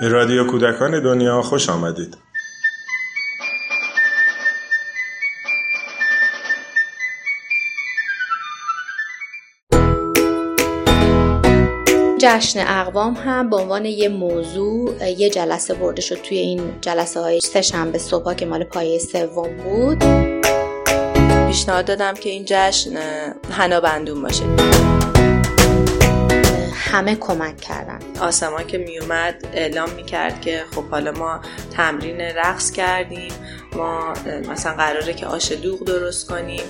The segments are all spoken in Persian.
به رادیو کودکان دنیا خوش آمدید. جشن اقوام هم به عنوان یه موضوع یه جلسه برده شد توی این جلسه های سه شنبه صبح که مال پایه سوم بود پیشنهاد دادم که این جشن هنا بندون باشه همه کمک کردن. آسمان که میومد اعلام می‌کرد که خب حالا ما تمرین رقص کردیم. ما مثلا قراره که آش دوغ درست کنیم.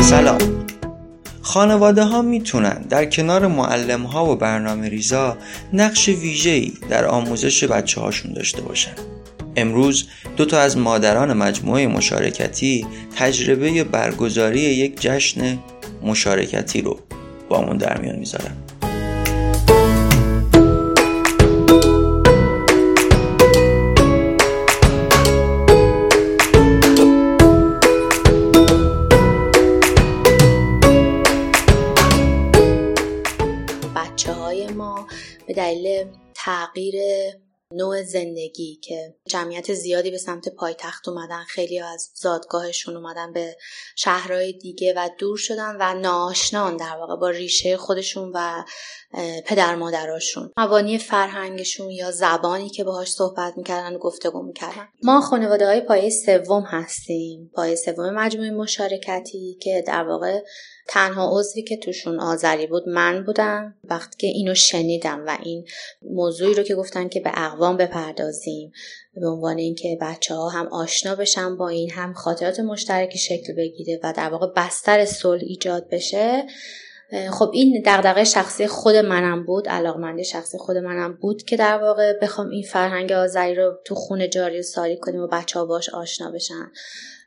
سلام. خانواده ها می‌تونن در کنار معلم ها و برنامه ریزا نقش ویژه‌ای در آموزش بچه هاشون داشته باشن. امروز دو تا از مادران مجموعه مشارکتی تجربه برگزاری یک جشن مشارکتی رو با در میان می‌ذارن. بچه های ما به دلیل تغییر نوع زندگی که جمعیت زیادی به سمت پایتخت اومدن خیلی از زادگاهشون اومدن به شهرهای دیگه و دور شدن و ناشنان در واقع با ریشه خودشون و پدر مادراشون. مبانی فرهنگشون یا زبانی که باهاش صحبت می‌کردن و گفتگو می‌کردن. ما خانواده های پایه سوم هستیم. پایه سوم مجموعه مشارکتی که در واقع تنها عضوی که توشون آذری بود من بودم. وقتی که اینو شنیدم و این موضوعی رو که گفتن که به اقوام بپردازیم به عنوان اینکه بچه ها هم آشنا بشن با این هم خاطرات مشترکی شکل بگیره و در واقع بستر صلح ایجاد بشه. خب این دغدغه شخصی خود منم بود علاقمندی شخصی خود منم بود که در واقع بخوام این فرهنگ آذری رو تو خونه جاری و ساری کنیم و بچه ها باش آشنا بشن.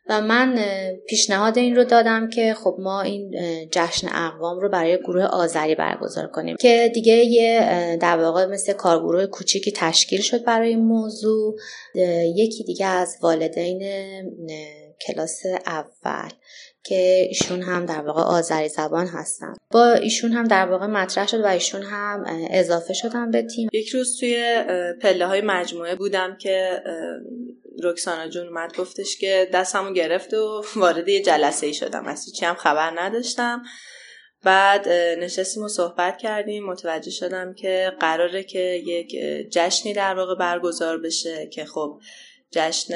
و من پیشنهاد این رو دادم که خب ما این جشن اقوام رو برای گروه آذری برگزار کنیم. که دیگه یه در واقع مثل کارگروه کوچیکی تشکیل شد برای این موضوع. یکی دیگه از والدین کلاس اول که ایشون هم در واقع آذری زبان هستن. با ایشون هم در واقع مطرح شد و ایشون هم اضافه شدن به تیم. یک روز توی پله های مجموعه بودم که رکسانا جون اومد گفتش که دستمو گرفت و وارد یه جلسه ای شدم. از چی هم خبر نداشتم. بعد نشستیم و صحبت کردیم. متوجه شدم که قراره که یک جشنی در واقع برگزار بشه که خب جشن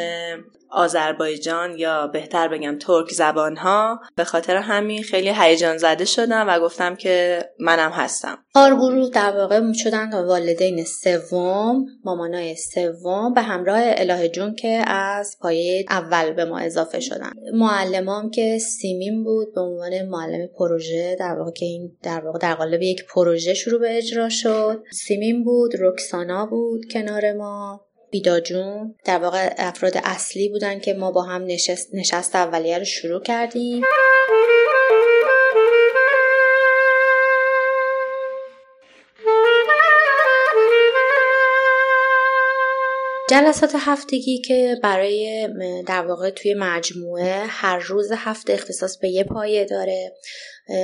آذربایجان یا بهتر بگم ترک زبان ها به خاطر همین خیلی هیجان زده شدم و گفتم که منم هستم. کارگروه در واقع شدن والدین سوم مامانای سوم به همراه اله جون که از پایه اول به ما اضافه شدن. معلمام که سیمین بود به عنوان معلم پروژه در واقع که این در واقع در قالب یک پروژه شروع به اجرا شد. سیمین بود رکسانا بود کنار ما. بیداجون در واقع افراد اصلی بودن که ما با هم نشست, نشست اولیه رو شروع کردیم. جلسات هفتگی که برای در واقع توی مجموعه هر روز هفته اختصاص به یه پایه داره.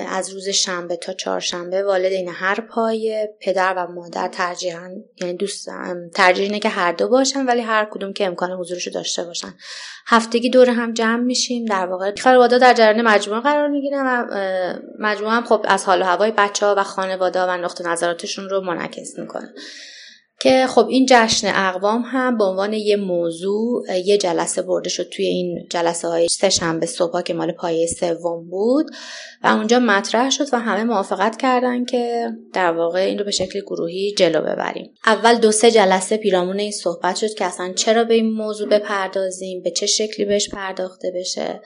از روز شنبه تا چهارشنبه والدین هر پایه. پدر و مادر ترجیحاً یعنی دوست ترجیح اینه که هر دو باشن ولی هر کدوم که امکان حضورش رو داشته باشن. هفتگی دور هم جمع میشیم. در واقع خانواده در جریان مجموعه قرار می‌گیرن و مجموعه هم خب از حال و هوای بچه ها و خانواده و نقطه نظراتشون رو منعکس می‌کنه. که خب این جشن اقوام هم به عنوان یه موضوع یه جلسه برده شد توی این جلسه های سه شنبه صبح که مال پایه سوم بود و اونجا مطرح شد و همه موافقت کردن که در واقع این رو به شکل گروهی جلو ببریم. اول دو سه جلسه پیرامون این صحبت شد که اصلا چرا به این موضوع بپردازیم به چه شکلی بهش پرداخته بشه.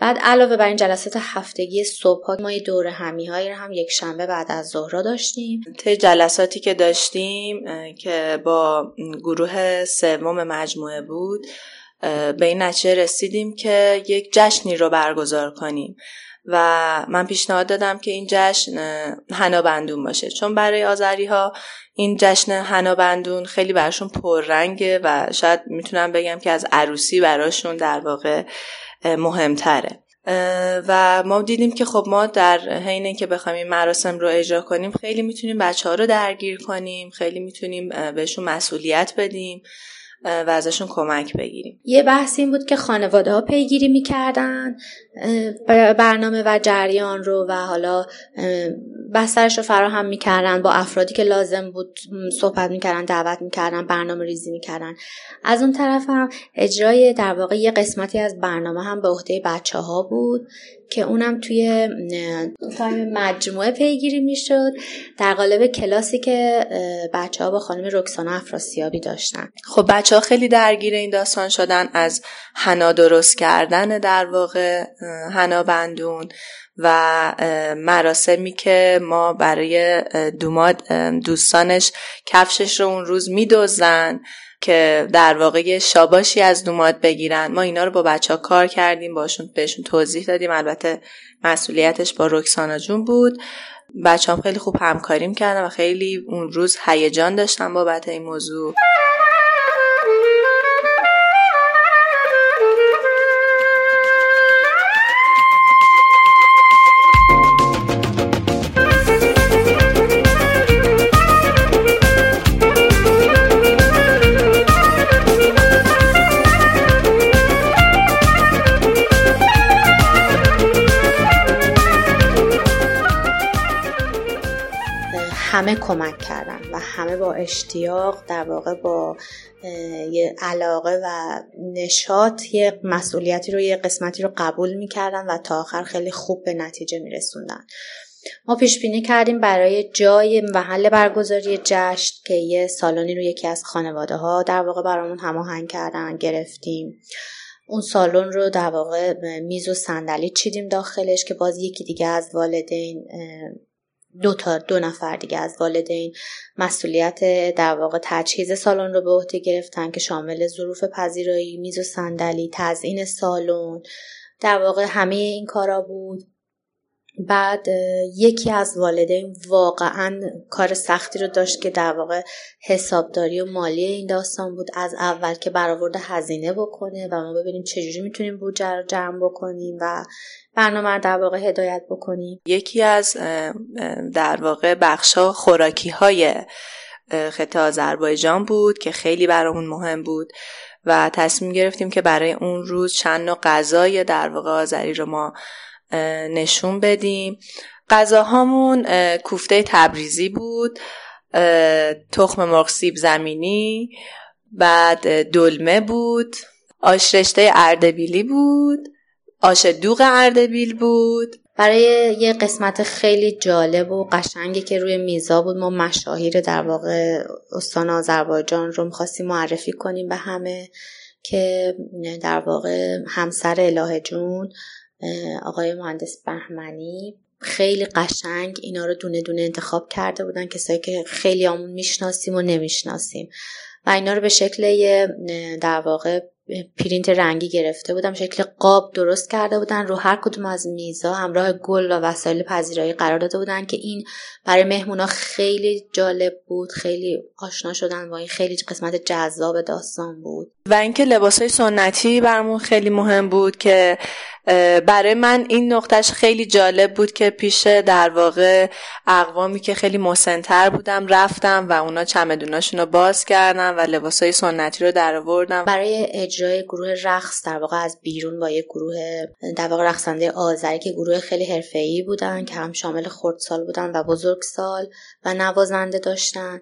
بعد علاوه بر این جلسات هفتگی صبح ما یه دوره همی هایی هم یک شنبه بعد از ظهر داشتیم. طی جلساتی که داشتیم که با گروه سوم مجموعه بود به این نتیجه رسیدیم که یک جشنی رو برگزار کنیم. و من پیشنهاد دادم که این جشن هنابندون باشه. چون برای آذری ها این جشن هنابندون خیلی براشون پررنگه و شاید می‌تونم بگم که از عروسی براشون در واقع مهمتره. و ما دیدیم که خب ما در حین که بخوایم این مراسم رو اجرا کنیم خیلی می‌تونیم بچه ها رو درگیر کنیم خیلی می‌تونیم بهشون مسئولیت بدیم. و ازشون کمک بگیریم. یه بحث این بود که خانواده ها پیگیری می‌کردن برنامه و جریان رو و حالا بسترش رو فراهم می‌کردن با افرادی که لازم بود صحبت می‌کردن دعوت می‌کردن برنامه ریزی می‌کردن. از اون طرف هم اجرای در واقع یه قسمتی از برنامه هم به عهده بچه ها بود. که اونم توی تایم مجموعه پیگیری می‌شد. در قالب کلاسی که بچه ها با خانم رکسانا افراسیابی داشتن. خب بچه ها خیلی درگیر این داستان شدن از حنا درست کردن در واقع حنا بندون و مراسمی که ما برای دوماد دوستانش کفشش رو اون روز میدوزن که در واقع شاباشی از دوماد بگیرن. ما اینا رو با بچه ها کار کردیم باشون بهشون توضیح دادیم. البته مسئولیتش با رکسانا جون بود. بچه هم خیلی خوب همکاریم کردن و خیلی اون روز هیجان داشتن بابت این موضوع. همه کمک کردن و همه با اشتیاق در واقع با یه علاقه و نشاط یه مسئولیتی رو یه قسمتی رو قبول می‌کردن و تا آخر خیلی خوب به نتیجه میرسوندن. ما پیش بینی کردیم برای جای محل برگزاری جشن که یه سالانی رو یکی از خانواده ها در واقع برامون هماهنگ کردن گرفتیم. اون سالن رو در واقع میز و صندلی چیدیم داخلش که باز یکی دیگه از والدین دو تا دو نفر دیگه از والدین مسئولیت در واقع تجهیز سالن رو به عهده گرفتن که شامل ظروف پذیرایی میز و صندلی تزیین سالن. در واقع همه این کارا بود. بعد یکی از والدین واقعا کار سختی رو داشت که در واقع حسابداری و مالی این داستان بود. از اول که برآورد هزینه بکنه و ما ببینیم چجوری می‌تونیم بودجه رو جمع بکنیم و برنامه رو در واقع هدایت بکنیم. یکی از در واقع بخشا خوراکی های خطه آذربایجان بود که خیلی برامون مهم بود و تصمیم گرفتیم که برای اون روز چند نوع غذای در واقع آذری رو ما نشون بدیم. غذاهامون کوفته تبریزی بود تخم مرغ سیب زمینی بعد دلمه بود آش رشته اردبیلی بود آش دوغ اردبیل بود. برای یه قسمت خیلی جالب و قشنگی که روی میزا بود ما مشاهیر در واقع استان آذربایجان رو می‌خواستیم معرفی کنیم به همه که در واقع همسر الهه جون آقای مهندس بهمنی خیلی قشنگ اینا رو دونه دونه انتخاب کرده بودن کسایی که خیلی آمون می‌شناسیم و نمی‌شناسیم. و اینا رو به شکل در واقع پرینت رنگی گرفته بودم شکل قاب درست کرده بودن. رو هر کدوم از میزا همراه گل و وسایل پذیرایی قرار داده بودن که این برای مهمونا خیلی جالب بود خیلی آشنا شدن با این خیلی قسمت جذاب داستان بود. و اینکه لباس های سنتی برمون خیلی مهم بود که برای من این نقطهش خیلی جالب بود که پیش در واقع اقوامی که خیلی مسنتر بودم رفتم و اونا چمدوناشون رو باز کردن و لباس های سنتی رو در آوردم. برای اجرای گروه رقص در واقع از بیرون با یک گروه در واقع رقصنده آذری که گروه خیلی حرفه‌ای بودن که هم شامل خردسال بودن و بزرگسال و نوازنده داشتن.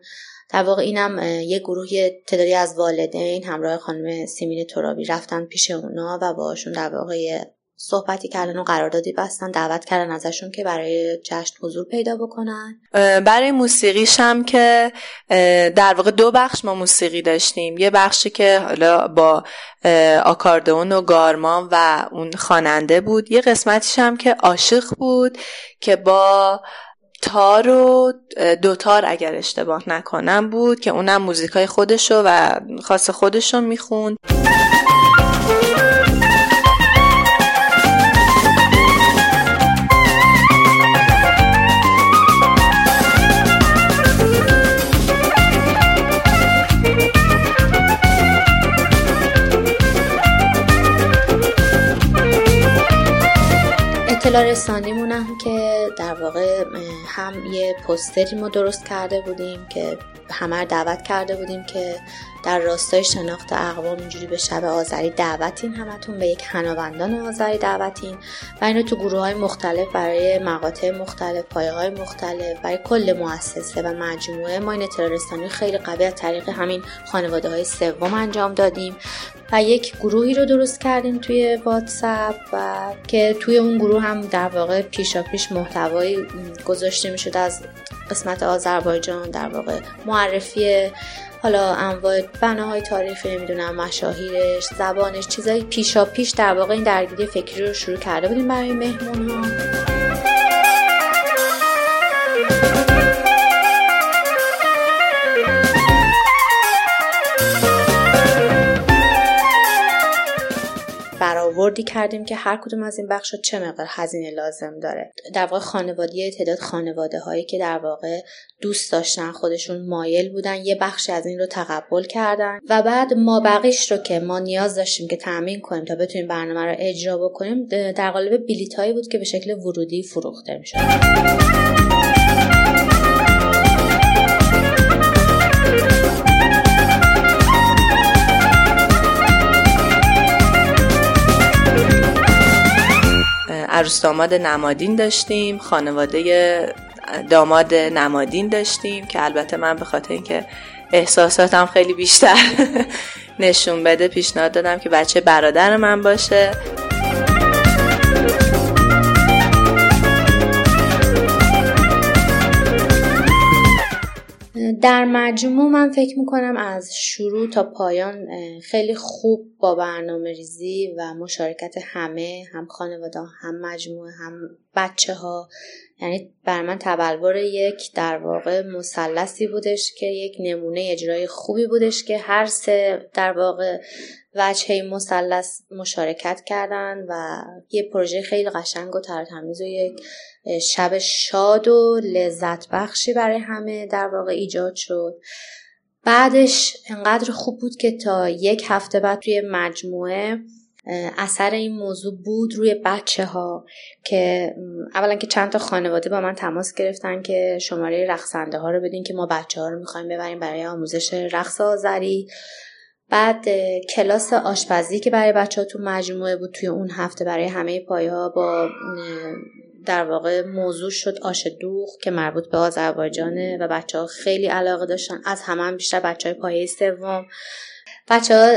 در واقع اینم یه گروه تعدادی از والدین همراه خانم سیمین ترابی رفتن پیش اونا و باشون در واقع صحبتی کردن و قراردادی بستن دعوت کردن ازشون که برای جشن حضور پیدا بکنن. برای موسیقیش هم که در واقع دو بخش ما موسیقی داشتیم. یه بخشی که حالا با آکاردئون و گارمان و اون خواننده بود. یه قسمتیش هم که عاشق بود که با تار و دوتار اگر اشتباه نکنم بود که اونم موزیکای خودشو و خاص خودشو می‌خوند. اطلاع هم که در واقع هم یه پوستری ما درست کرده بودیم که همه دعوت کرده بودیم که در راستای شناخت اقوام اینجوری به شب آذری دعوتین همتون به یک هنابندان آذری دعوتین. و اینو تو گروه های مختلف برای مقاطع مختلف پایه های مختلف برای کل مؤسسه و مجموعه ما این خیلی قوی از طریق همین خانواده های سوم انجام دادیم. و یک گروهی رو درست کردیم توی واتساپ و که توی اون گروه هم در واقع پیشا پیش محتوایی گذاشته می‌شد از قسمت آذربایجان در واقع معرفی حالا انواع بناهای تاریخی نمی‌دونم مشاهیرش زبانش چیزای پیشا پیش در واقع این درگیری فکری رو شروع کرده بودیم برای مهمون ها برآوردی کردیم که هر کدوم از این بخش چه مقدار هزینه لازم داره. در واقع خانوادی تعداد خانواده هایی که در واقع دوست داشتن خودشون مایل بودن یه بخشی از این رو تقبل کردن. و بعد ما بقیش رو که ما نیاز داشتیم که تامین کنیم تا بتونیم برنامه رو اجرا بکنیم در قالب بلیت هایی بود که به شکل ورودی فروخته می‌شد. عروس داماد نمادین داشتیم خانواده داماد نمادین داشتیم که البته من به خاطر اینکه احساساتم خیلی بیشتر نشون بده پیشنهاد دادم که بچه برادر من باشه. در مجموع من فکر می‌کنم از شروع تا پایان خیلی خوب با برنامه ریزی و مشارکت همه هم خانواده هم مجموعه هم بچه ها یعنی بر من تبلور یک در واقع مسلسی بودش که یک نمونه اجرای خوبی بودش که هر سه در واقع وجهه مثلث مشارکت کردن و یه پروژه خیلی قشنگ و ترتمیز و یک شب شاد و لذت بخشی برای همه در واقع ایجاد شد. بعدش انقدر خوب بود که تا یک هفته بعد توی مجموعه اثر این موضوع بود روی بچه ها که اولا که چند تا خانواده با من تماس گرفتن که شماره رقصنده ها رو بدین که ما بچه ها رو می‌خوایم ببریم برای آموزش رقص آذری. بعد کلاس آشپزی که برای بچه ها تو مجموعه بود توی اون هفته برای همه پایه ها با در واقع موضوع شد آش دوغ که مربوط به آذربایجانه و بچه ها خیلی علاقه داشتن. از همه هم بیشتر بچه های پایه سوم. بچه ها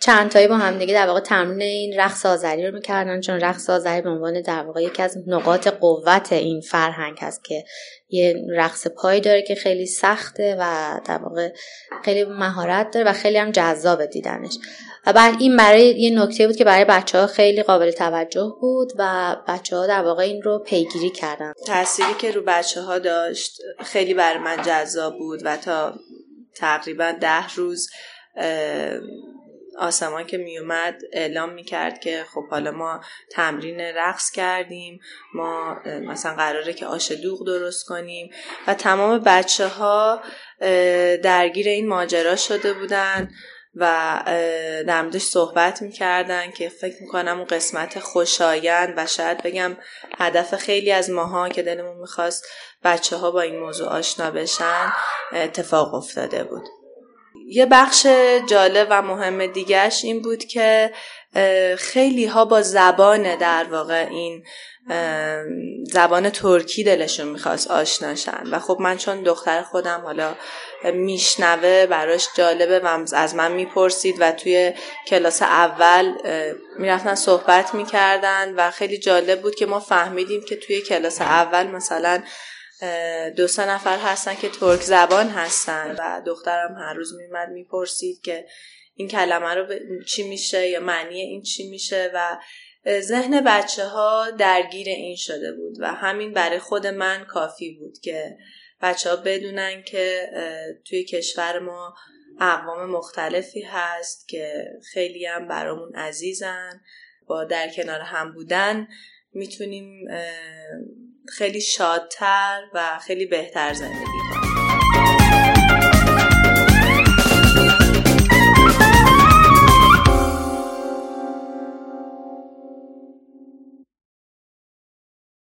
چند تایی با هم دیگه در واقع تمرین این رقص آذری رو می‌کردن چون رقص آذری به عنوان در واقع یکی از نقاط قوت این فرهنگ هست که یه رقص پای داره که خیلی سخته و در واقع خیلی مهارت داره و خیلی هم جذاب دیدنش. و بعد این برای یه نکته بود که برای بچه ها خیلی قابل توجه بود و بچه ها در واقع این رو پیگیری کردن. تأثیری که رو بچه ها داشت خیلی برای من جذاب بود و تا تقریبا ده روز آسمان که میومد اعلام می‌کرد که خب حالا ما تمرین رقص کردیم ما مثلا قراره که آش دوغ درست کنیم و تمام بچه ها درگیر این ماجرا شده بودن و در موردش صحبت می‌کردن که فکر می‌کنم اون قسمت خوشایند و شاید بگم هدف خیلی از ماها که دلمون می‌خواست بچه ها با این موضوع آشنا بشن اتفاق افتاده بود. یه بخش جالب و مهم دیگهش این بود که خیلی ها با زبان در واقع این زبان ترکی دلشون می‌خواست آشناشن و خب من چون دختر خودم حالا میشنوه براش جالبه و از من می‌پرسید و توی کلاس اول می‌رفتن صحبت می‌کردن و خیلی جالب بود که ما فهمیدیم که توی کلاس اول مثلا دو سه نفر هستن که ترک زبان هستن و دخترم هر روز میمد می‌پرسید که این کلمه رو چی میشه یا معنی این چی میشه و ذهن بچه ها درگیر این شده بود و همین برای خود من کافی بود که بچه ها بدونن که توی کشور ما اقوام مختلفی هست که خیلی هم برامون عزیزن با در کنار هم بودن می‌تونیم خیلی شادتر و خیلی بهتر زندگی کنیم